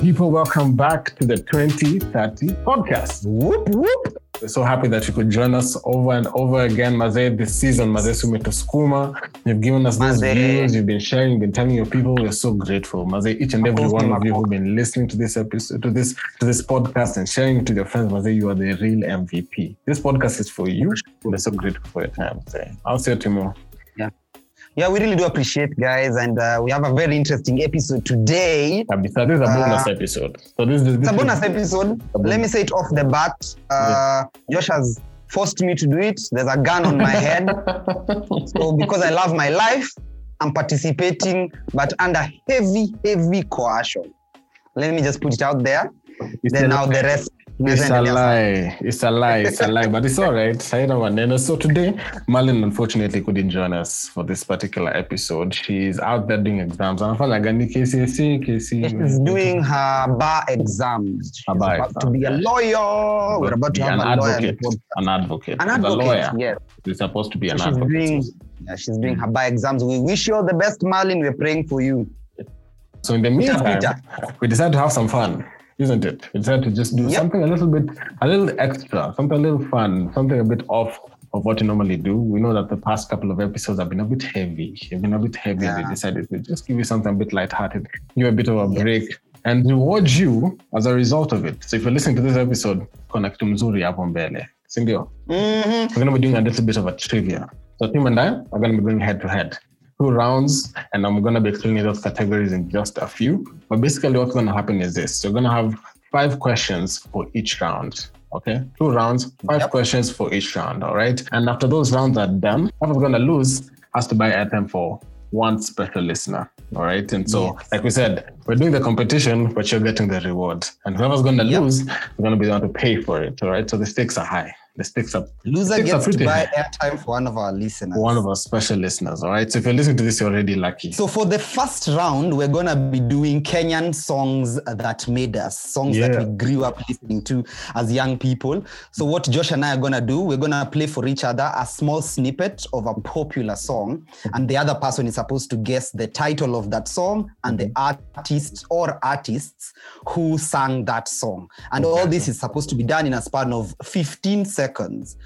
People, welcome back to the 2030 podcast. Whoop, whoop. We're so happy that you could join us over and over again, Maze, this season. Maze Sumetosukuma. You've given us those Maze. views, you've been sharing, you've been telling your people. We're so grateful. Maze, each and every one of you who've been listening to this episode, to this, to this podcast and sharing it to your friends, Maze, you are the real MVP. This podcast is for you. We're so grateful for your time. I'll see you Timo. Yeah, we really do appreciate, guys, and uh, we have a very interesting episode today. Kabisa, This is a Uh, bonus episode. So this, this, It's a this bonus episode. Let me say it off the bat. Uh, Josh has forced me to do it. There's a gun on my head. So because I love my life, I'm participating, but under heavy, heavy coercion. Let me just put it out there. It's then now the rest. It's a lie. It's a lie. It's a lie. But it's all right. Haina maneno. So today, Marlon unfortunately couldn't join us for this particular episode. She's out there doing exams. Anafanya gani KCSE, KC. She's doing her bar exams. She's Her bar about exam, to be a lawyer. We're about to Be have an a advocate. report. An advocate. An advocate, lawyer. yes. She's supposed to be an She's advocate. doing, yeah, she's doing her bar exams. We wish you all the best, Marlon. We're praying for you. So in the meantime, Peter. we decided to have some fun, isn't it? It's hard to just do Yep. something a little bit, a little extra, something a little fun, something a bit off of what you normally do. We know that the past couple of episodes have been a bit heavy. They've been a bit heavy. Yeah. We decided to just give you something a bit lighthearted, give you a bit of a break, and reward you as a result of it. So if you're listening to this episode, connect to mzuri hapo mbele? Mhm. We're going to be doing a little bit of a trivia. So Tim and I are going to be going head to head. Two rounds, and I'm going to be explaining those categories in just a few. But basically, what's going to happen is this: you're going to have five questions for each round. Okay, two rounds, five Yep. questions for each round. All right, and after those rounds are done, whoever's going to lose has to buy item for one special listener. All right, and so Yes. like we said, we're doing the competition, but you're getting the reward. And whoever's going to Yep. lose, we're going to be the one to pay for it. All right, so the stakes are high. Stakes are Loser gets to buy airtime for one of our listeners. one of our special listeners. All right. So if you're listening to this, you're already lucky. so for the first round, we're gonna be doing Kenyan songs that made us, songs that we grew up listening to as young people. So what Josh and I are gonna do, we're gonna play for each other a small snippet of a popular song, and the other person is supposed to guess the title of that song and the mm-hmm. artist or artists who sang that song. And all this is supposed to be done in a span of 15 seconds.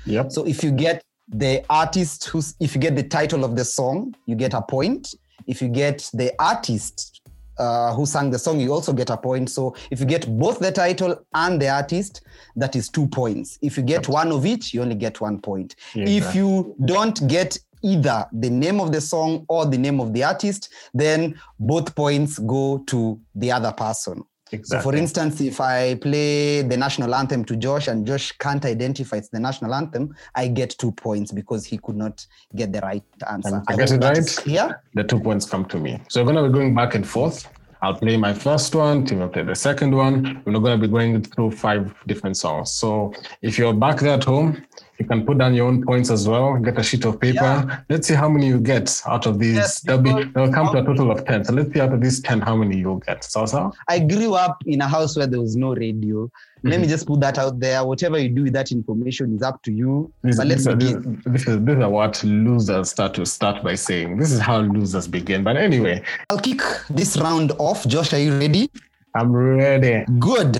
Yep. So if you get the artist who's if you get the title of the song, you get a point. If you get the artist uh, who sang the song, you also get a point. So if you get both the title and the artist, that is two points. If you get one of each, you only get one point. Yeah, if you don't get either the name of the song or the name of the artist, then both points go to the other person. So, for instance, if I play the national anthem to Josh and Josh can't identify it's the national anthem, I get two points because he could not get the right answer. I get it right, Yeah. the two points come to me. So we're going to be going back and forth. I'll play my first one, Tim will play the second one. We're not going to be going through five different songs. So if you're back there at home, you can put down your own points as well. Get a sheet of paper. Yeah. Let's see how many you get out of these. Yes, There'll be they'll come to a total of ten. So let's see out of these ten how many you'll get. So so I grew up in a house where there was no radio. Let Mm-hmm. me just put that out there. Whatever you do with that information is up to you. This, but let's this, begin. this, this is this is what losers start to start by saying. This is how losers begin. But anyway, I'll kick this round off. Josh, are you ready? I'm ready. Good.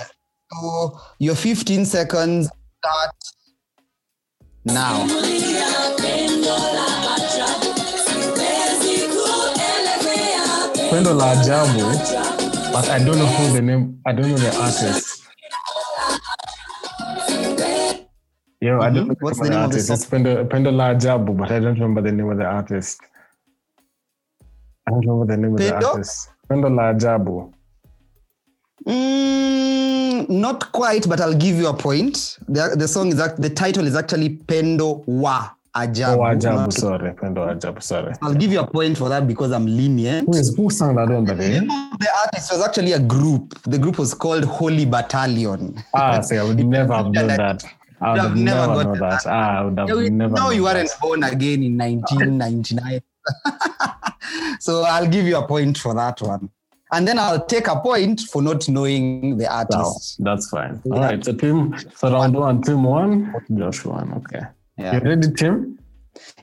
So your 15 seconds start now. Pendo la ajabu, but I don't know who the name. I don't know the artist. Yo, I don't Mhm. know What's the, name of the artist. It's Pendo, Pendo la ajabu, but I don't remember the name of the artist. I don't remember the name of the artist. Pendo la ajabu. Mm, not quite, but I'll give you a point. The, the song is the title is actually Pendo wa Ajabu. Oh, ajabu. Sorry, Pendo ajabu. Sorry. I'll give you a point for that because I'm lenient. Who is who sang that one? The? The artist was actually a group. The group was called Holy Battalion. Ah, see, I would never have known that. I would I've never never known that. Ah, I would have you- never. no, you weren't born again in 1999. so I'll give you a point for that one and then I'll take a point for not knowing the artist. Wow, that's fine. All yeah. right, so team, so round one, team one, Joshua, one. Okay, yeah. you ready, team?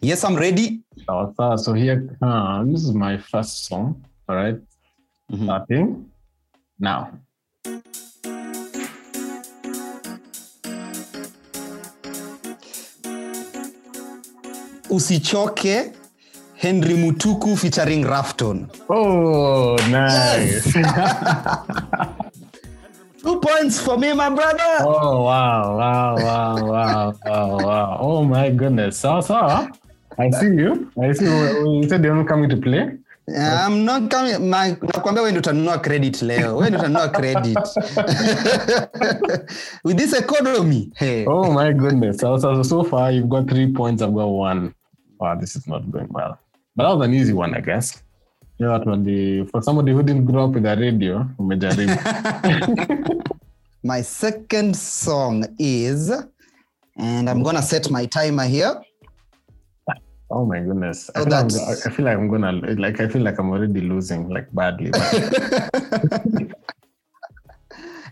Yes, I'm ready. So here comes my first song. All right, mm-hmm. starting now. Usichoke Henrie Mutuku featuring Rufftone Oh, nice. two points for me my brother oh, wow, wow, wow, wow, wow, wow. Oh, my goodness. So, so, I see you. I see you. You said you're not coming to play. I'm not coming my- nakwambia wewe ndio utanunua credit leo wewe ndio utanunua credit with this economy hey. Oh, my goodness. So, so, so far, you've got three points. I've got one. Wow, this is not going well. But that was an easy one, I guess. You know what, the, for somebody who didn't grow up with a radio, umejaribu. my second song is and i'm gonna set my timer here Oh my goodness! I So feel, I'm, that's- I feel like I'm gonna like I feel like I'm already losing like badly. But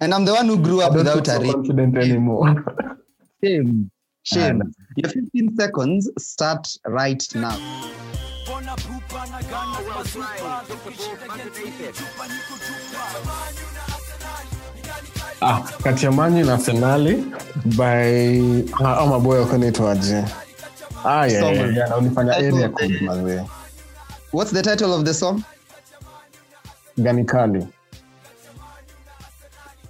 and i'm the one who grew up without feel a radio confident anymore. shame shame your 15 seconds start right now Bona pupa na gana kwa zupa tukishinda geti chupa niko chupa ah, kati ya Manyu na Arsenali by ah, au maboy wako? Ah, yeah, yeah, yeah. na unifanya area mazee. what's the title of the song Gani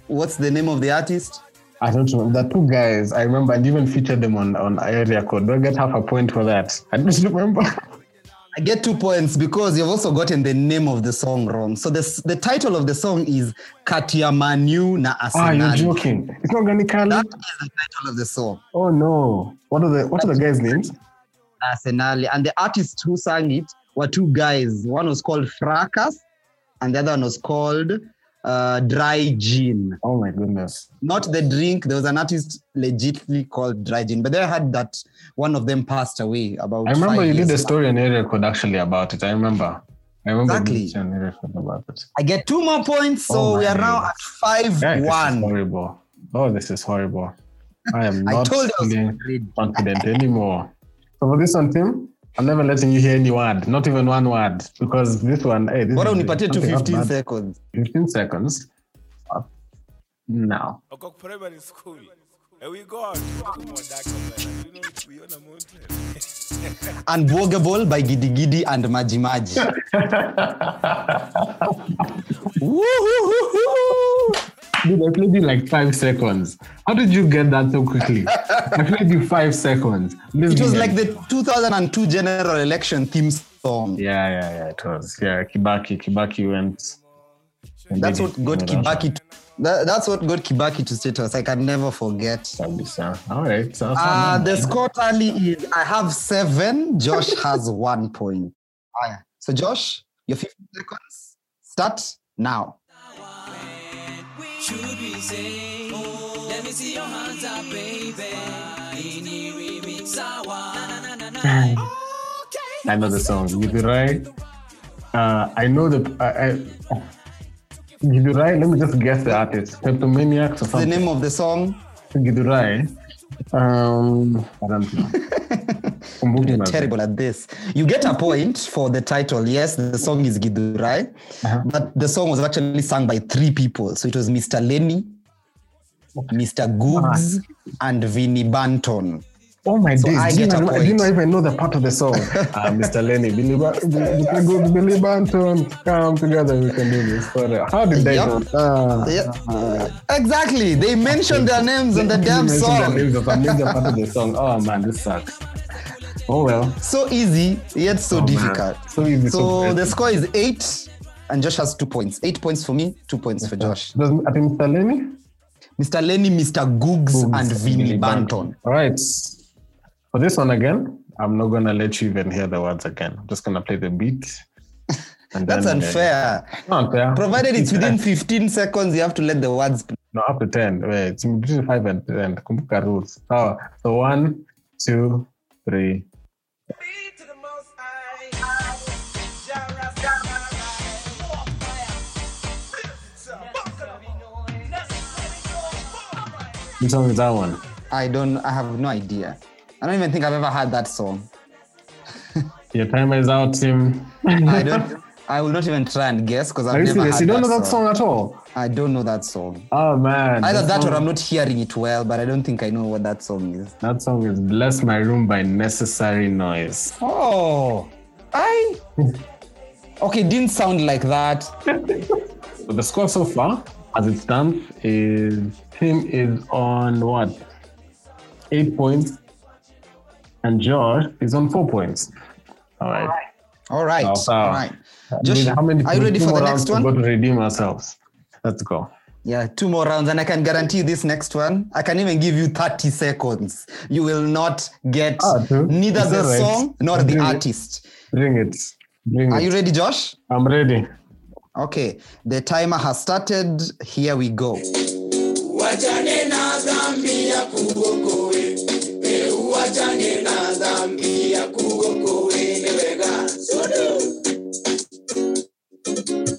what's the name of the artist I don't know. The two guys, I remember, and even featured them on, on area code. Do I get half a point for that? I don't remember. I get two points because you've also gotten the name of the song wrong. So the, the title of the song is Katia Manu na ah, you're joking. It's not Gani kali. That is the title of the song, Oh no. What are the what are the guys' names? Arsenal. And the artists who sang it were two guys. One was called Fracas, and the other one was called uh, Dry Gin. Oh my goodness. Not the drink. There was an artist legitly called Dry Gin, but they had that one of them passed away about. I remember you did a story on area code actually about it. I remember. I remember Exactly. you did an area code about it. I get two more points, so Oh we are now at five Yeah, one. horrible. Oh, this is horrible. I am not I was feeling confident anymore. So for this one, Tim, I'm never letting you hear any word, not even one word, because this one, hey, this Bora is unipatie tu 15 seconds. 15 seconds. Uh, Now. Uko primary school And we go out Come on, that come You know we on a mountain Unbwogable by Gidi Gidi and Maji Maji. Woo-hoo-hoo-hoo. Dude, I played you like five seconds. How did you get that so quickly? I played you five seconds. This It was like the 2002 general election theme song. Yeah, yeah, yeah, it was. Yeah, Kibaki, Kibaki went. That's did what got Yeah, Kibaki. To, that, that's what got Kibaki to status. I can never forget. that's- All right. So, so Uh, now- the score tally is I have seven. Josh has one point. Aya. So Josh, your 15 seconds start now. Should we say, let me see your hands up, baby. Ini remix sawa. Na, na, na, na, na. I know the song. you Gidurai. Uh, I know the. I, I, Gidurai. Let me just guess the artist. Kleptomaniax or The name of the song. Gidurai. Um, I don't know. You're terrible at this. You get a point for the title. Yes, the song is Gidurai, Uh-huh. but the song was actually sung by three people. So it was Mr. Lenny, Mr. Googz, and Vinnie Banton. Oh my So days! I do, you get a know, point. not even know the part of the song? uh, Mr. Lenny, Billy, ba- Mr. Good, Billy Banton, come together, we can do this. Sorry. How did they Yep. know? Uh, Yeah, exactly. They mentioned their names in the damn mentioned the names of a major part of the song. Oh man, this sucks. Oh well. So easy, yet so oh, difficult. Man. So easy. So, the score is eight, and Josh has two points. Eight points for me, two points for Josh. Does, I think Mr. Lenny? Mr. Lenny, Mr. Googz, Googz and Vinny Banton. All right. For this one again, I'm not gonna let you even hear the words again. I'm just gonna play the beat. And That's then, unfair. Uh, unfair. Provided it's within 15 seconds, you have to let the words. Play. No, up to 10. Wait, it's between 5 and 10. Rules. Oh, so one, two, three. What song is that one? I don't. I have no idea. I don't even think I've ever heard that song. Your time is out, Tim. I don't. I will not even try and guess because I've never serious? heard you don't that know that song. song at all. I don't know that song. Oh man. Either that song, or I'm not hearing it well, but I don't think I know what that song is. That song is Bless My Room by Necessary Noize. Oh, I. Okay, didn't sound like that. So the score so far, as it stands, is Tim is on what? Eight points. And Josh is on four points. All right. All right, Wow, wow. all right. Josh, How many are you ready for the next one? Go to redeem ourselves. Let's go. Yeah, two more rounds, and I can guarantee you this next one. I can even give you 30 seconds. You will not get Ah, neither the right? song nor the Bring it. artist. Bring it. Bring Are it. you ready, Josh? I'm ready. Okay, the timer has started. Here we go.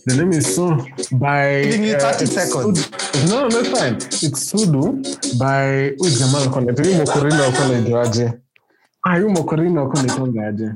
The name is So by. Giving you 30 it's seconds. Sudu- No, no, fine. It's Sudu by. Huyu jamaa alikuwa anaitwa- huyu Mokorino? Ah, huyu Mokorino alikuwa anaitwanga aje?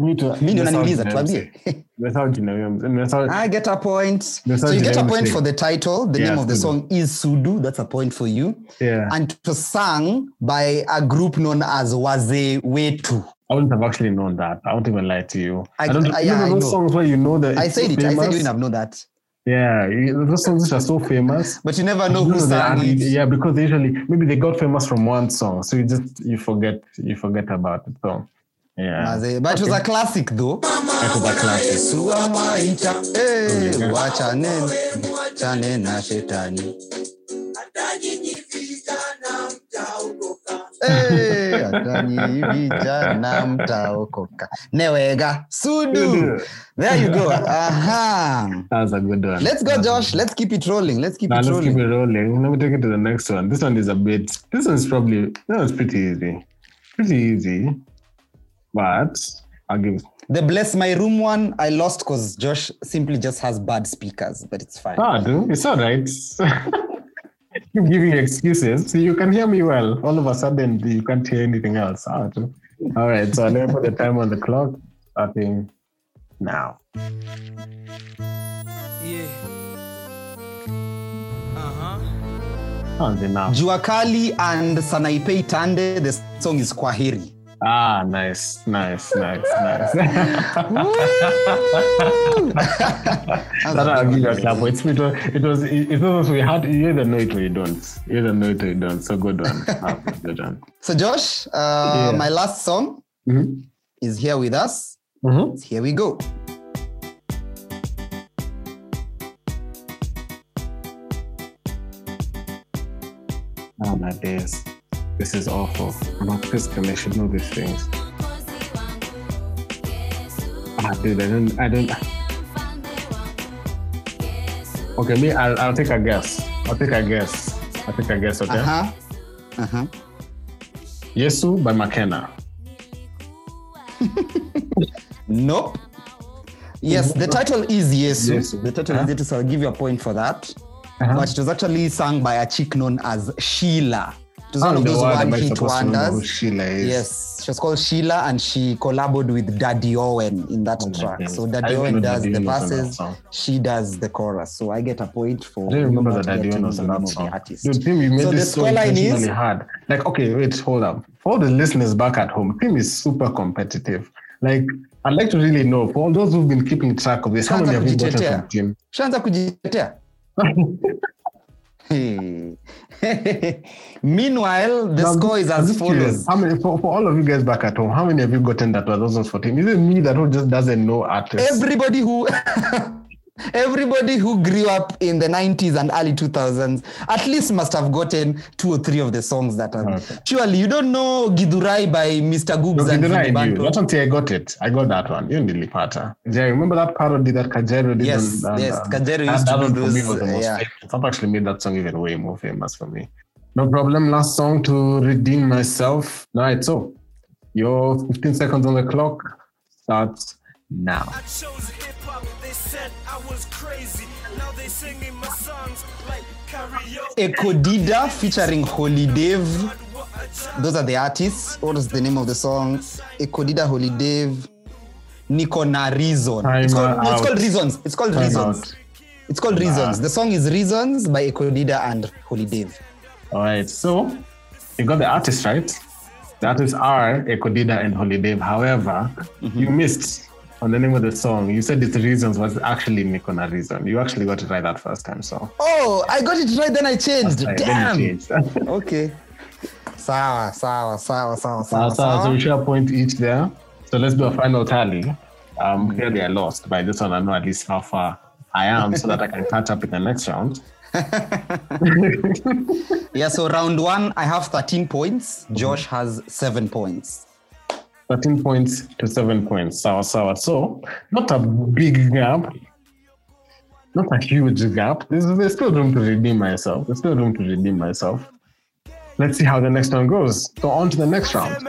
Mi unaniuliza, tuambie. mzee. Nimesahau jina ya mzee. Nimesahau- I get a point. So you get a point for the title. The Yeah, name of the song is Sudu. That's a point for you. Yeah. And it was sung by a group known as Waze Wetu. I wouldn't have actually known that. I won't even lie to you. I- I, don't I- yeah, know I those know. songs where you know that I said it. I said you famous? didn't have know that. Yeah, those songs which are so famous. But you never know You who sang it. Yeah, because usually maybe they got famous from one song, so you just you forget you forget about it. So yeah, Waze- But it was a classic though. that was a classic. Hey, wachane, wachane na shetani. Atajinyivisa na mtaokoka. Hey, atanyi vijana mtaokoka. Newega. Sudu. There you go. Aha. That was a good one. Let's go, Josh. Let's keep it rolling. Let's keep Now it let's rolling. keep it rolling. Let me take it to the next one. This one is a bit. This one's probably that one's pretty easy, pretty easy, but I'll give. The Bless My Room one, I lost because Josh simply just has bad speakers, but it's fine. Ah, dude, it's all right. Keep giving excuses. So You can hear me well. All of a sudden, you can't hear anything else. Ah, dude. All right, so let me put the time on the clock. Starting now. Yeah. Uh huh. Sounds enough. Jua Kali and Sanaipei Tande, the song is Kwaheri. Ah, nice, nice, nice, nice. that I'll give you a clap. It's, it was, it was, it was, we had, you either know it or you don't. You either know it or you don't. So good one. Ah, good one. So, Josh, uh, Yeah. my last song Mm-hmm. is here with us. Mm-hmm. Here we go. Oh my days. This is awful. I'm not Christian. I should know these things. Ah, dude, I don't, I don't. Okay, me, I'll, I'll take a guess. I'll take a guess. I'll take a guess, okay? Uh huh. Uh huh. Yesu by McKenna. Nope. Yes, the title is Yesu. Yesu. The title Huh? is Yesu, so I'll give you a point for that. Uh-huh. But it was actually sung by a chick known as Sheila. How one of those one hit supposed to know who wonders. Sheila is? Yes, she was called Sheila and she collaborated with Daddy Owen in that Oh track. So Daddy Owen does the Owen was on that verses, she does the chorus. So I get a point for I didn't remember that Daddy Owen was name that the song. artist. Dude, Tim, you made So the this so scoreline is- hard. Like, okay, wait, hold up. For all the listeners back at home, Tim is super competitive. Like, I'd like to really know, for all those who've been keeping track of this, how many have you gotten from kujitetea. Hey. Meanwhile, the Now, score is as follows. How many, for, for all of you guys back at home, how many have you gotten that were those ones for Tim? Is it me that who just doesn't know artists? everybody who everybody who grew up in the 90s and early 2000s at least must have gotten two or three of the songs that are Okay. surely you don't know gidurai by mr Googz Okay, and then I Fidi knew. Banto? That's until I got it. I got that one. You didn't Pata. Yeah, remember that parody that Kajero did? Yes, on, yes, um, Kajero that- used to do one for me those, was the most yeah. famous. That actually made that song even way more famous for me. No problem. Last song to redeem myself. All right, so your 15 seconds on the clock starts now. I chose hip hop. They said I was crazy. Now they singing my songs like karaoke. Ekko Dydda featuring holy dave What a job. those are the artists what is the name of the song Ekko Dydda holy dave niko reason it's called, it's called reasons it's called Time reasons out. it's called reasons the song is reasons by Ekko Dydda and holy dave All right. So you got the artist right. The artists are Ekko Dydda and Holy Dave. However, Mm-hmm. you missed on the name of the song. You said it's reasons was actually Nikona reason. You actually got it right that first time. So oh i got it right then i changed right, damn changed. okay sawa sawa sawa sawa sawa so, so we share a point each there. So let's do a final tally. Um, clearly I lost by this one. I know at least how far I am, so that I can catch up in the next round. yeah so round one i have 13 points josh has seven points 13 points to 7 points. Sour, sour. So, not a big gap, not a huge gap. There's, there's still room to redeem myself. There's still room to redeem myself. Let's see how the next one goes. So, on to the next round.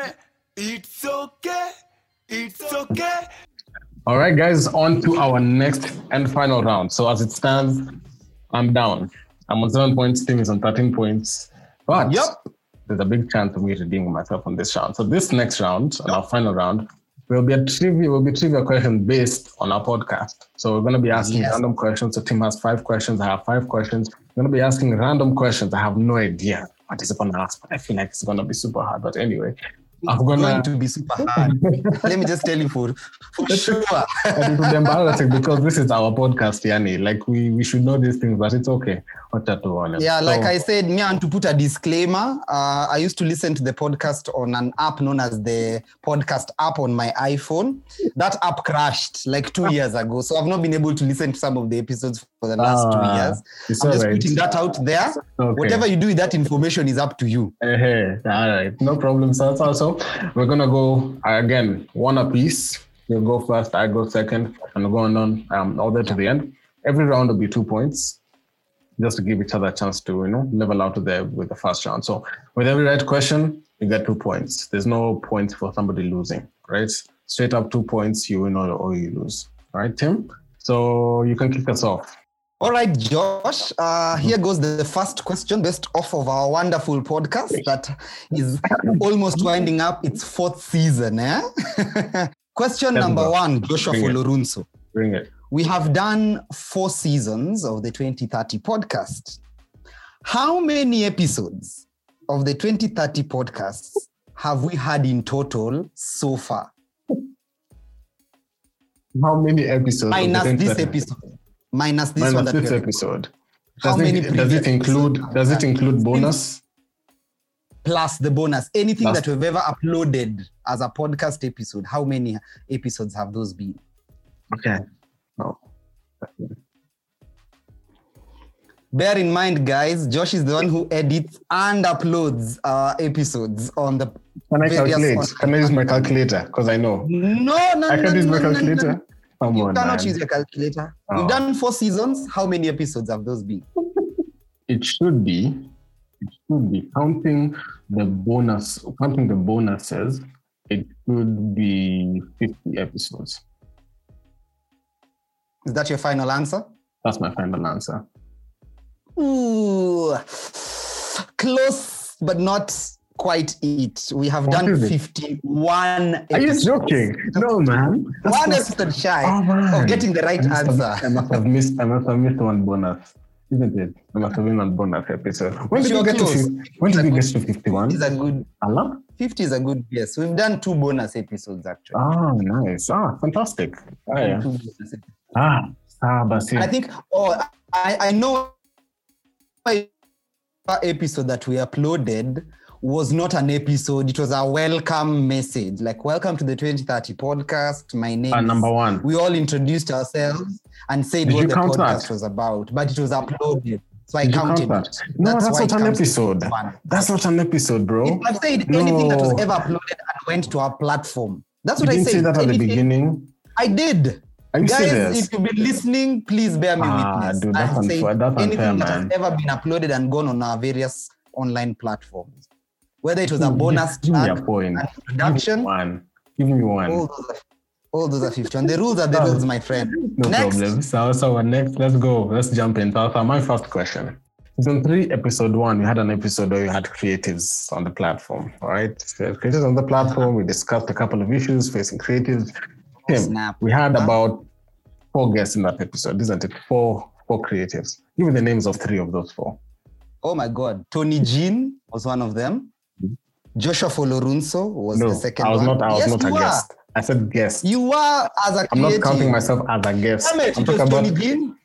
It's okay. It's okay. All right, guys, on to our next and final round. So, as it stands, I'm down. I'm on seven points. Team is on 13 points. But Yep. There's a big chance of me redeeming myself on this round. So, this next round, our final round, will be a trivia, will be trivia question based on our podcast. So, we're going to be asking Yes. random questions. So, Tim has five questions. I have five questions. We're going to be asking random questions. I have no idea what is going to ask, but I feel like it's going to be super hard. But anyway, I'm It's going to. be super hard let me just tell you for, for sure and it would be embarrassing because this is our podcast, Yani. Like we, we should know these things, but it's okay. What to do on. Yeah, like So, I said, me and to put a disclaimer, uh, I used to listen to the podcast on an app known as the podcast app on my iPhone. That app crashed like two years ago, so I've not been able to listen to some of the episodes for the last Ah, two years. it's I'm just alright. putting that out there. Okay. Whatever you do with that information is up to you. Hey, hey, all right, no problem. So, so, so we're gonna go again, one apiece. You go first, I go second, and going on um, all the way to the end. Every round will be two points, just to give each other a chance to you know level out to the with the first round. So with every right question, you get two points. There's no points for somebody losing, right? Straight up two points, you win or, or you lose. All right, Tim. So you can kick us off. All right, Josh. Uh, here goes the first question based off of our wonderful podcast that is almost winding up its fourth season. Eh? question number one, Joshua Bring. Folorunso. Bring it. We have done four seasons of the 2030 podcast. How many episodes of the 2030 podcast have we had in total so far? How many episodes? Minus this episode. Minus this Minus one that this episode. How Does many it, does it include does it include bonus? plus the bonus. Anything Plus- that we've ever uploaded as a podcast episode, how many episodes have those been? Okay. No. Bear in mind, guys, Josh is the one who edits and uploads uh, episodes on the. Can I calculate? Can I use my calculator? Because I know. No, no, I no. can use no, my no, no, calculator. no. Come You on, cannot man. use your calculator. Oh. We've done four seasons. How many episodes have those been? It should be. It should be counting the bonus. Counting the bonuses. It should be fifty episodes. Is that your final answer? That's my final answer. Ooh, close, but not quite it. We have What done 51 Are you joking? No, man. That's One episode shy Oh, of getting the right I must have- answer. I must have missed. I must have missed one bonus, isn't it? I must have been on bonus episode. When did You're get close. to? When did you get to fifty-one? Is a good Allah. 50 is a good guess. We've done two bonus episodes actually. Ah, nice. Ah, fantastic. Ah, yeah. Ah, ah, Basi. And I think, oh, I, I know episode that we uploaded was not an episode. It was a welcome message, like "Welcome to the 2030 podcast." My name. Ah, is-" number one. We all introduced ourselves and said Did what the podcast that? was about, but it was uploaded, so I Did you count counted that? No, that's, why not an episode. That's not an episode, bro. If I said anything that was ever uploaded and went to our platform. That's You what I didn't said. say that at the beginning. I did. You Guys, serious? if you've been listening, please bear me Ah, witness. dude, that's I said unfair- that's unfair, anything that has ever been uploaded and gone on our various online platforms, whether it was a bonus give me a point. an Give me one. Give me one. all those, are, all those are 50. And the rules are the Oh. rules, my friend. No Next. problem. So, so uh, next, let's go. Let's jump in. So, my first question. Season three, episode one, we had an episode where you had creatives on the platform. All right. So creatives on the platform. We discussed a couple of issues facing creatives. Tim, Snap. we had about four guests in that episode, isn't it? Four four creatives. Give me the names of three of those four. Oh my God. Tony Jean was one of them. Joshua Folorunso was no, the second I was one. not. I was yes, not a guest. I said guest. You were as a I'm not counting myself as a guest. Damn it, I'm talking Tony about Jean.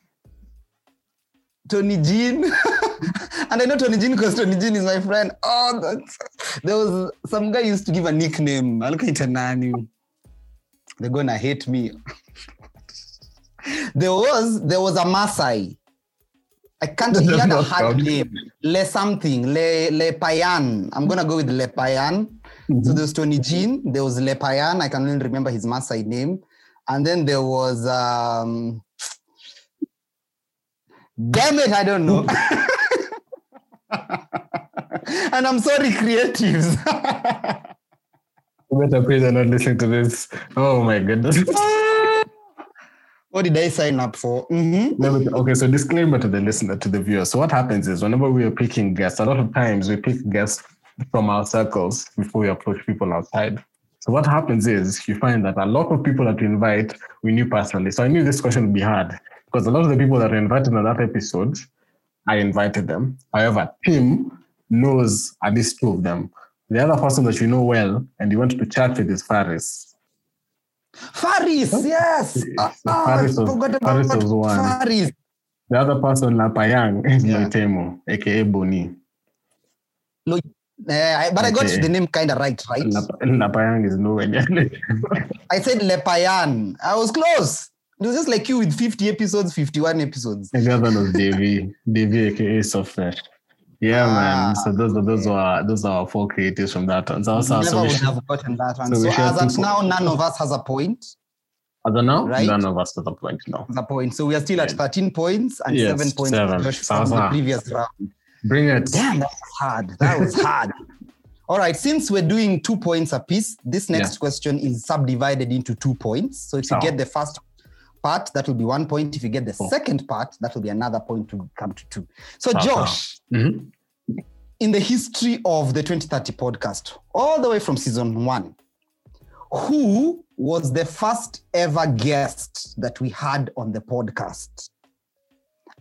Tony Jean. and I know Tony Jean because Tony Jean is my friend. Oh, that's, there was some guy used to give a nickname. Alkaita nani. They're gonna hate me. there was there was a Masai. I can't That he does had a hard name. Le something. Le Le Payan. I'm gonna go with Le Payan. Mm-hmm. So there was Tony Jean, there was Le Payan. I can only remember his Masai name. And then there was um damn it, I don't know. and I'm sorry, creatives. You better pray they're not listening to this. Oh my goodness. what did I sign up for? Mhm. Me- okay, so disclaimer to the listener, to the viewer. So what happens is whenever we are picking guests, a lot of times we pick guests from our circles before we approach people outside. So what happens is you find that a lot of people that we invite, we knew personally. So I knew this question would be hard because a lot of the people that were invited on that episode, I invited them. However, Tim knows at least two of them. The other person that you know well and you want to chat with is Faris. Faris, yes. Ah, So Faris I was- forgot Faris was one. Faris. The other person, Lapayang, is Yeah. Loitemo, aka Boni. Lo- eh, I- but I got the name kind of right, right? Lap- Lapayang is nowhere near. I said Lepayan. I was close. It was just like you with 50 episodes, 51 episodes. And the other one was Davy, Davy aka Softfresh. Yeah, Ah. man. So those are those are those are our four creatives from that one. So, so, Never so we would should, have gotten that one. so So, as to- now, none of us has a point. I don't know. Right? None of us has a point. No. The point. So we are still at 13 points and Yes, seven points seven. From the previous round. Bring it. Damn, that was hard. That was hard. All right, since we're doing two points apiece, this next Yeah. question is subdivided into two points. So if you Oh. get the first part, that will be one point. If you get the oh. second part, that will be another point to come to two. So, uh-huh. Josh, mm-hmm. in the history of the 2030 podcast, all the way from season one, who was the first ever guest that we had on the podcast?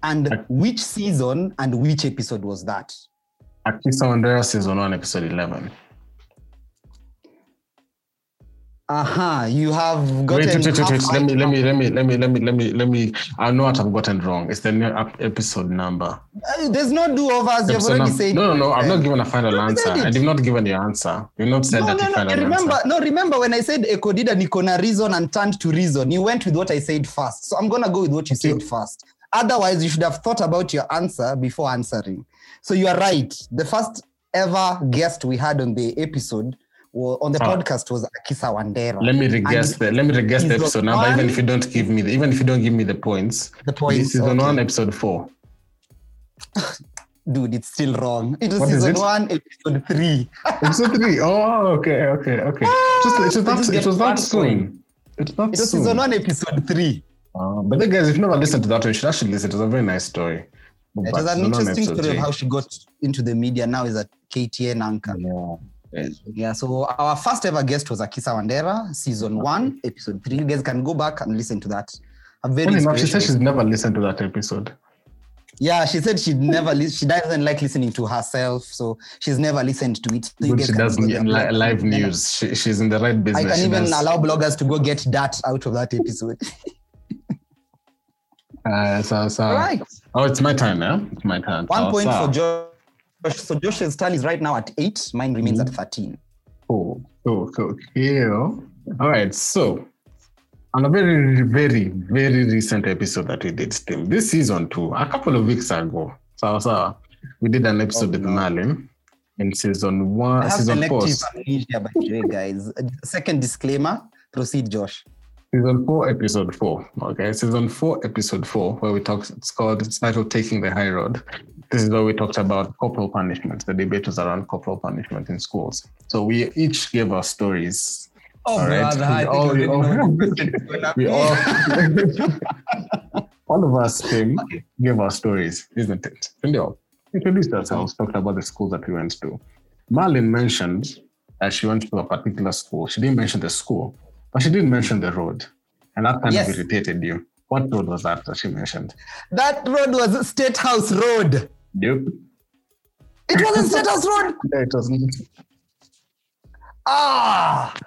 And which season and which episode was that? Akisa Wandera, season one, episode 11 uh-huh you have gotten wait, wait, wait, wait. Let, me, let me let me let me let me let me let me. I know what i've gotten wrong. It's the new episode number. Uh, there's no do-overs. You've already num- said no no no. I've not given a final answer. i did not give your answer. You've not said no, that no, no, no. remember answer. no remember when i said Ekko Dydda nikona reason and turned to reason. You went with what i said first. So i'm gonna go with what you said first. Otherwise you should have thought about your answer before answering. So you are right. The first ever guest we had on the episode wa- on the Ah. podcast was Akisa Wandera. Let me reguess And the let me reguess the episode number, even if you don't give me the even if you don't give me the points. the points. Season okay. one, episode four. Dude, it's still wrong. It was What is season it? one, episode three. Episode three. Oh, okay, okay, okay. It was, it was not, just it was not soon. It was not It was soon. season one, episode three. Uh, but then, guys, if you never listened to that one, you should actually listen. It was a very nice story. It was an interesting story of how she got into the media. Now is at KTN anchor. Yeah. Yeah, so our first ever guest was Akisa Wandera, season one, episode three. You guys can go back and listen to that. A very Funny enough, she said she's never listened to that episode. yeah, she said she'd never li- she doesn't like listening to herself, so she's never listened to it. So you guys she can does go li- there and li- listen. live news. She, she's in the right business. I can She even does- allow bloggers to go get that out of that episode. Uh, so, so, All right, Oh, it's my turn now. It's my turn. one So, point so, for Josh. So Josh's tally is right now at eight. Mine remains Mm-hmm. at thirteen. Cool, cool, cool. Cool. All right. So, on a very, very, very recent episode that we did, Tim, this season two, a couple of weeks ago, so, so we did an episode Oh, with no. Marlin in season one, I have season four. amnesia, by the way, guys. Second disclaimer: proceed, Josh. Season four, episode four. Okay, season four, episode four, where we talk. It's called. It's titled "Taking the High Road." This is where we talked about corporal punishment. The debate was around corporal punishment in schools. So we each gave our stories. Oh, All right. brother, I think I already know what this is gonna We all, all of us, Tim, gave our stories, isn't it? And they all introduced ourselves, talked about the schools that we went to. Marlin mentioned that she went to a particular school. She didn't mention the school, but she didn't mention the road. And that kind Yes. of irritated you. What road was that that she mentioned? That road was State House Road. Yep. It wasn't State House Road. No, it wasn't. Ah.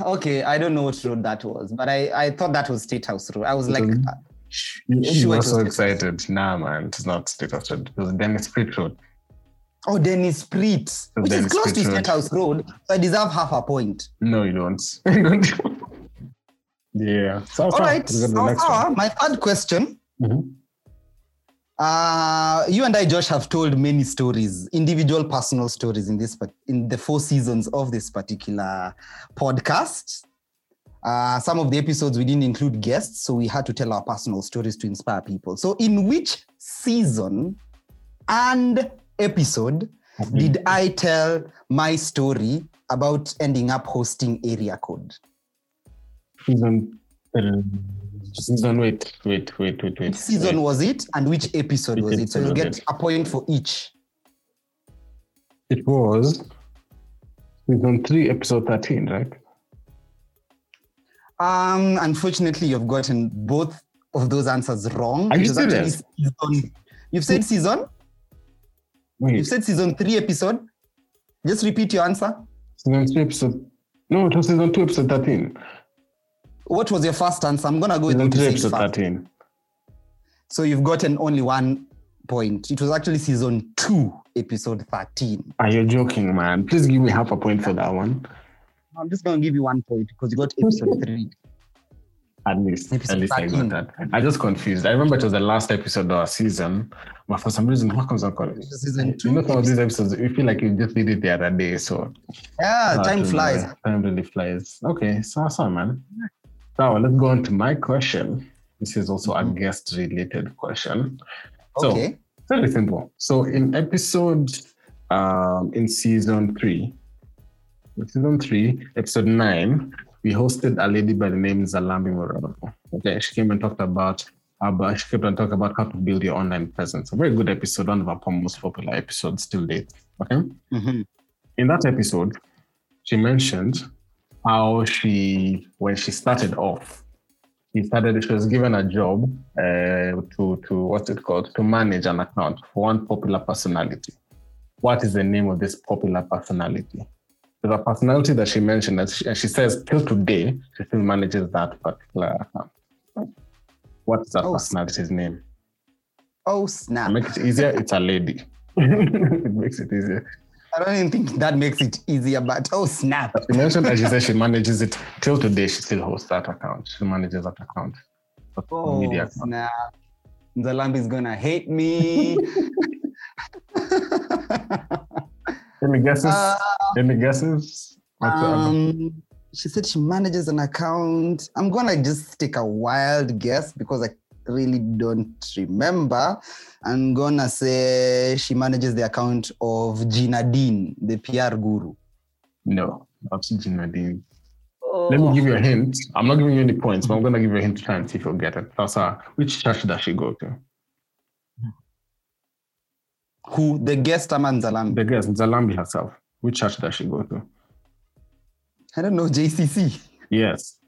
Okay, I don't know what road that was, but I, I thought that was State House Road. I was like, Mhm. uh, sh- You, you sure were so was House. excited. Nah, man, it's not State House Road. It was Dennis Pritt Road. oh, Dennis Pritt, which Dennis is close to Street Road. State House Road, so I deserve half a point. No, you don't. Yeah. So, All right, so next my third question. Mhm. Uh, you and I, Josh, have told many stories, individual personal stories in this, in the four seasons of this particular podcast. Uh, some of the episodes we didn't include guests, so we had to tell our personal stories to inspire people. So, in which season and episode did I tell my story about ending up hosting area code? Season. uh, Season. Wait, wait, wait, wait, wait. Which season wait. was it and which episode Which was it? So you'll get it? a point for each. It was season three, episode thirteen, right? Um, unfortunately, you've gotten both of those answers wrong. Are you It was actually serious? season- You've said season. Wait, You've said season three episode. Just repeat your answer. season three, episode. No, it was season two, episode thirteen. What was your first answer? I'm gonna go with Season what you three, episode first. thirteen. So you've gotten only one point. It was actually season two, episode 13. Are you joking, man? Please give me half a point for that one. I'm just gonna give you one point because you got episode three. At least, Episode at least I 13. got that. I just confused. I remember it was the last episode of our season, but for some reason, what comes I'm confused? Season two, You know, some of these episodes, you feel like you just did it the other day. So Yeah, Ah, time flies. Time really flies. Okay, so awesome, man. So let's go on to my question. This is also a guest-related question. So Okay. very simple. So in episode, um, in season three, in season three, episode nine, we hosted a lady by the name Zalambi Morado. Okay, she came and talked about about she came and talked about how to build your online presence. A very good episode, one of our most popular episodes till date. Okay. Mhm. In that episode, she mentioned how she when she started off, she started she was given a job uh, to to what's it called to manage an account for one popular personality. What is the name of this popular personality? There's a personality that she mentioned, and she, and she says till today she still manages that particular account. What's that Oh, personality's name? Oh To snap! make it easier, it's a lady. it makes it easier. I don't even think that makes it easier, but oh snap! She mentioned that she says she manages it till today. She still hosts that account. She manages that account. That Oh media account. snap! Zalambi's gonna hate me. Any guesses? Uh, Any guesses? Um, she said she manages an account. I'm gonna just take a wild guess because I really don't remember. I'm gonna say she manages the account of Gina Din, the PR guru. no, that's Gina Din. Oh. Let me give you a hint. I'm not giving you any points, but I'm going to give you a hint to try and see if you'll get it. That's her. Which church does she go to? Who the guest Aman Zalambi? The guest, Zalambi herself. Which church does she go to? I don't know JCC. Yes.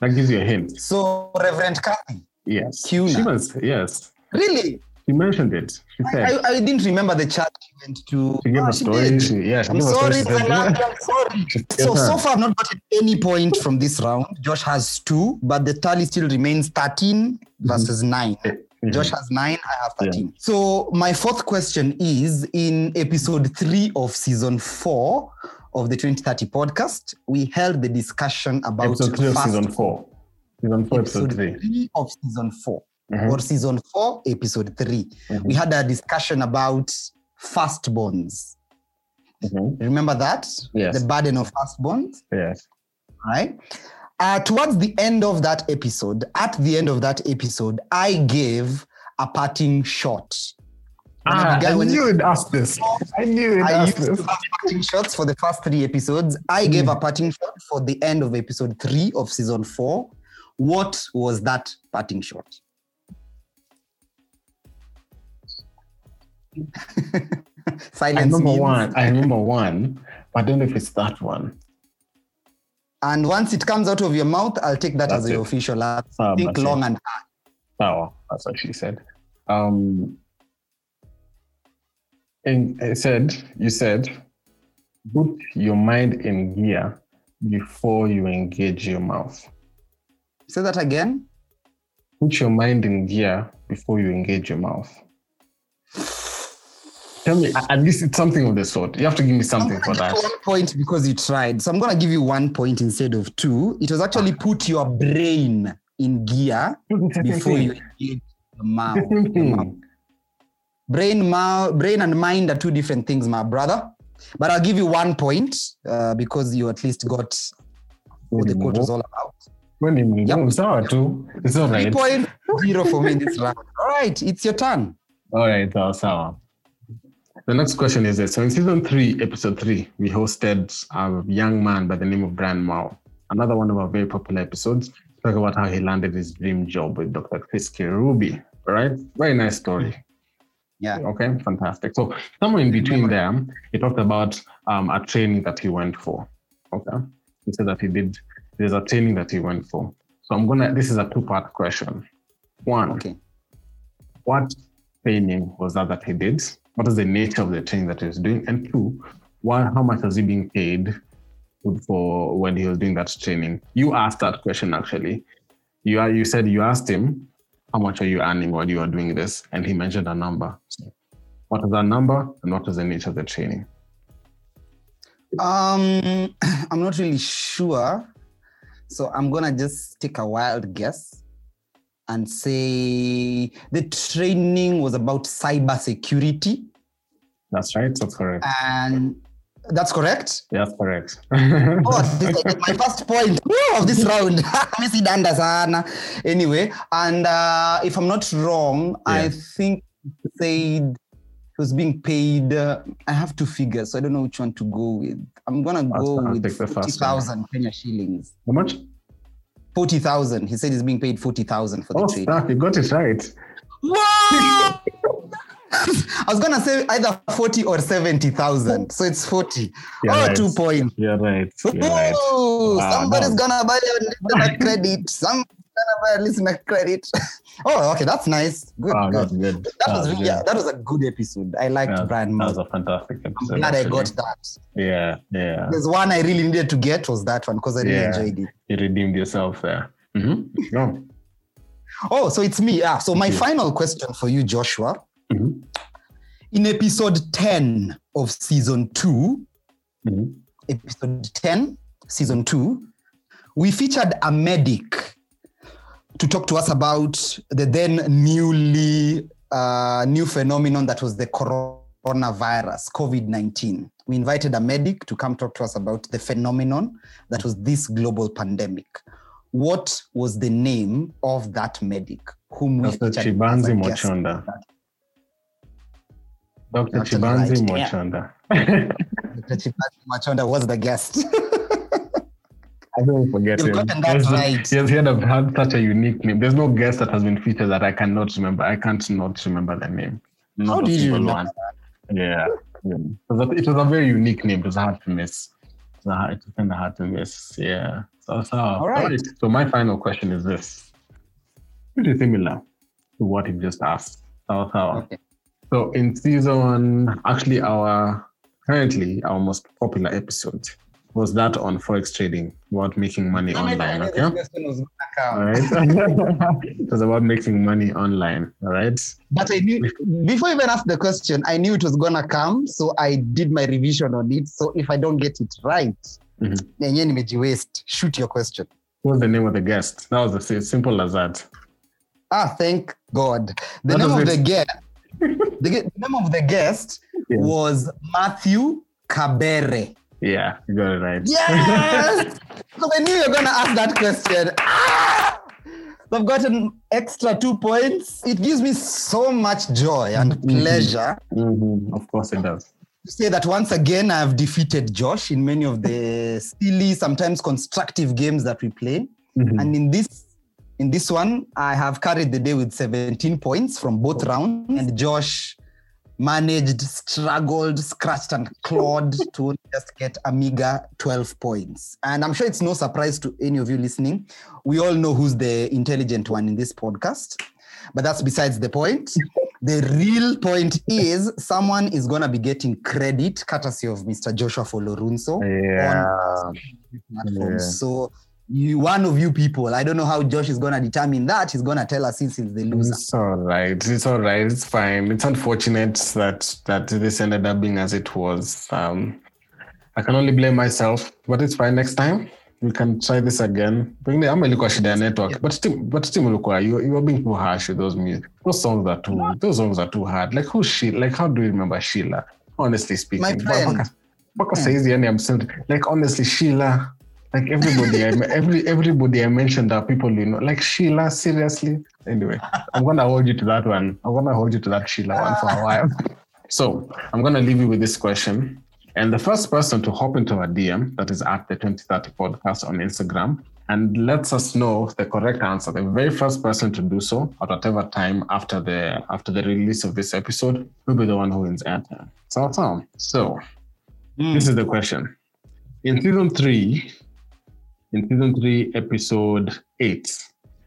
That gives you a hint. So Reverend Kathy. Yes. She was, yes. Really? She mentioned it. She said, I, I didn't remember the chat she went to. she gave Oh, a story. She, yeah, she I'm sorry, story. She said, I'm sorry. So, so far, I've not gotten any point from this round. Josh has two, but the tally still remains 13 versus 9. Mhm. Josh has 9, I have 13. So, my fourth question is in episode 3 of season 4 of the 2030 podcast, we held the discussion about Episode three of season four. Season four, episode episode three. of season 4 Mhm. or season 4, episode 3. Mhm. We had a discussion about fast bonds. Mhm. Remember that? Yes. The burden of fast bonds, Yes. right? Uh, towards the end of that episode, at the end of that episode, I gave a parting shot. When Ah, began- I knew you'd ask this. I knew you'd I ask used this. parting shots for the first three episodes. I gave a parting shot for the end of episode three of season four. What was that parting shot? Silence. I remember means- one. I remember one, but I don't know if it's that one. And once it comes out of your mouth, I'll take that That's as your official answer. Ah, Think that's it. long and hard. Oh, that's what she said. Um, and I said, you said, put your mind in gear before you engage your mouth. Say that again. Put your mind in gear before you engage your mouth. Tell me, at least it's something of the sort. You have to give me something for that. one point because you tried. So I'm gonna give you one point instead of two. It was actually put your brain in gear It's the same before you engage the mouth. It's the same your mouth. thing. Brain, mouth, brain and mind are two different things, my brother. But I'll give you one point uh, because you at least got what the quote was all about. When you Yep. it's all right too. It's all Three point zero for me this round. All right, it's your turn. All right, that's sour. The next question is this. So in season three, episode three, we hosted a young man by the name of Brian Mao. Another one of our very popular episodes. Talk about how he landed his dream job with Dr. Chris Ruby. All right. Very nice story. Yeah. Okay, fantastic. So somewhere in between there, he talked about um, a training that he went for. Okay. He said that he did there's a training that he went for. So I'm gonna this is a two-part question. One, Okay. what training was that that he did? What is the nature of the training that he was doing? And two, what, how much was he being paid for when he was doing that training? You asked that question actually. You are, you said you asked him, how much are you earning while you are doing this? And he mentioned a number. So what is that number and what is the nature of the training? Um, I'm not really sure. So I'm gonna just take a wild guess and say the training was about cyber security. That's right. That's correct. And that's correct. That's correct. Oh, this my first point of this round. Anyway, and uh, if I'm not wrong, I think said he was being paid. Uh, I have two figures, so I don't know which one to go with. I'm gonna I'll- go with the forty thousand Kenya shillings. how much? Forty thousand. He said he's being paid forty thousand for the Oh, trade. stop. You got it right. I was gonna say either forty or seventy thousand, so it's forty. You're oh, right. two points. You're right. You're right. Ooh, Wow, somebody's no. gonna buy listener credit. Somebody's gonna buy a listener credit. oh, okay, that's nice. Good, Wow, good. good. That was That's really, yeah, that was a good episode. I liked Yeah, Brian That was a fantastic episode. I'm glad I got that. Yeah, yeah. There's one I really needed to get was that one because I really Yeah. enjoyed it. You redeemed yourself there. Mm-hmm. No. Oh, so it's me. Yeah. So my Mhm. final question for you, Joshua. Mhm. In episode 10 of season two, Mhm. episode 10, season two, we featured a medic to talk to us about the then newly uh, new phenomenon that was the coronavirus, COVID 19. We invited a medic to come talk to us about the phenomenon that was this global pandemic. What was the name of that medic whom we Dr. Chibanzi? Mochonda. Dr. Actually, Chibanzi right. Mochonda. Dr. Chibanzi Machonda was the guest. I don't forget You've him. gotten that Yes, right. Yes, he had, a, had such a unique name. There's no guest that has been featured that I cannot remember. I can't not remember the name. Not How a did you single remember one. Yeah. yeah. It, was a, it was a very unique name. It was hard to miss. It was, hard, it was kind of hard to miss. Yeah. So, so, all right. So my final question is this. Pretty similar to what you just asked. So, so, Okay. so in season, actually, our currently our most popular episode was that on forex trading, about making money online. Okay. All right. it was about making money online. All right. But I knew before even asked the question, I knew it was gonna come, so I did my revision on it. So if I don't get it right, Mhm. yenyewe nimejiwaste. Shoot your question. What was the name of the guest? That was as simple as that. Ah, thank God. The That name of the guest, the, the name of the guest Yeah. was Matthew Kabere. Yeah, you got it right. Yes! Because I knew you were gonna ask that question. Ah! So I've gotten extra two points. It gives me so much joy and Mhm. pleasure Mhm, Of course it does. to say that once again I have defeated Josh in many of the silly, sometimes constructive games that we play. Mhm. And in this in this one, I have carried the day with 17 points from both rounds, and Josh managed, struggled, scratched, and clawed to just get a meager 12 points. And I'm sure it's no surprise to any of you listening. We all know who's the intelligent one in this podcast, but that's besides the point. The real point is someone is going to be getting credit courtesy of Mr. Joshua Folorunso Yeah. platforms. Yeah. So you one of you people, I don't know how Josh is gonna determine that. He's gonna tell us since he's the loser. It's all right. It's all right. It's fine. It's unfortunate that that this ended up being as it was. Um, I can only blame myself, but it's fine. Next time we can try this again. Pengine ama ilikuwa shida ya network, but still, but still, ulikuwa you you were being too harsh with those music. Those songs are too those songs are too hard. Like who's she? Like how do you remember Sheila? Honestly speaking, My friend. Mpaka- mpaka saizi yani I'm still like honestly Sheila. Like everybody, I, every everybody I mentioned are people you know. Like Sheila, seriously. Anyway, I'm gonna hold you to that one. I'm gonna hold you to that Sheila one for a while. So I'm gonna leave you with this question. And the first person to hop into a DM that is at the 2030 podcast on Instagram and lets us know the correct answer. The very first person to do so at whatever time after the after the release of this episode will be the one who wins airtime. So, so, so this is the question. In season three, in season three, episode eight,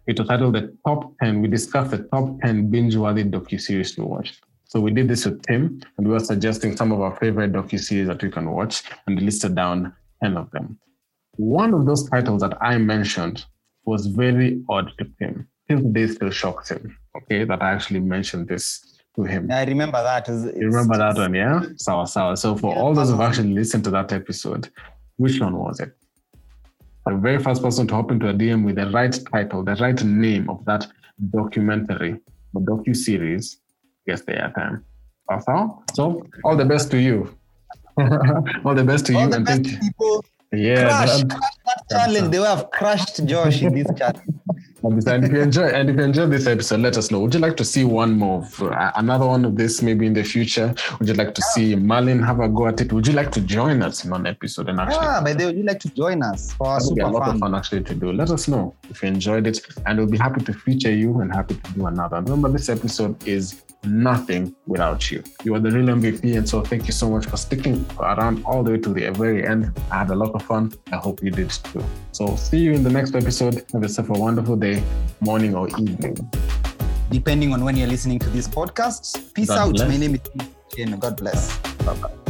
it was titled the top 10. We discussed the top 10 binge-worthy docu-series to watch. So we did this with Tim, and we were suggesting some of our favorite docu-series that you can watch, and we listed down 10 of them. One of those titles that I mentioned was very odd to Tim. Till today still shocks him, okay, that I actually mentioned this to him. I remember that. It's- You remember that one, yeah? Sour, sour. So for all those who've actually listened to that episode, which one was it? The very first person to hop into a DM with the right title, the right name of that documentary or docu series gets the airtime. Awesome. So all the best to you. all the best to All you, the and best thank people yeah. crush, that- crush that challenge. They would have crushed Josh in this challenge. And if you enjoy and if you enjoy this episode, let us know. Would you like to see one more, uh, another one of this maybe in the future? Would you like to see Marlin have a go at it? Would you like to join us in an episode and actually? Ah, but would you like to join us for our be a super lot of fun? fun actually to do. Let us know if you enjoyed it, and we'll be happy to feature you and happy to do another. Remember, this episode is nothing without you. You are the real MVP, and so thank you so much for sticking around all the way to the very end. I had a lot of fun. I hope you did too. So, see you in the next episode. Have yourself a wonderful day, morning, or evening. Depending on when you're listening to this podcast. Peace God out. bless. My name is. God bless. Bye bye.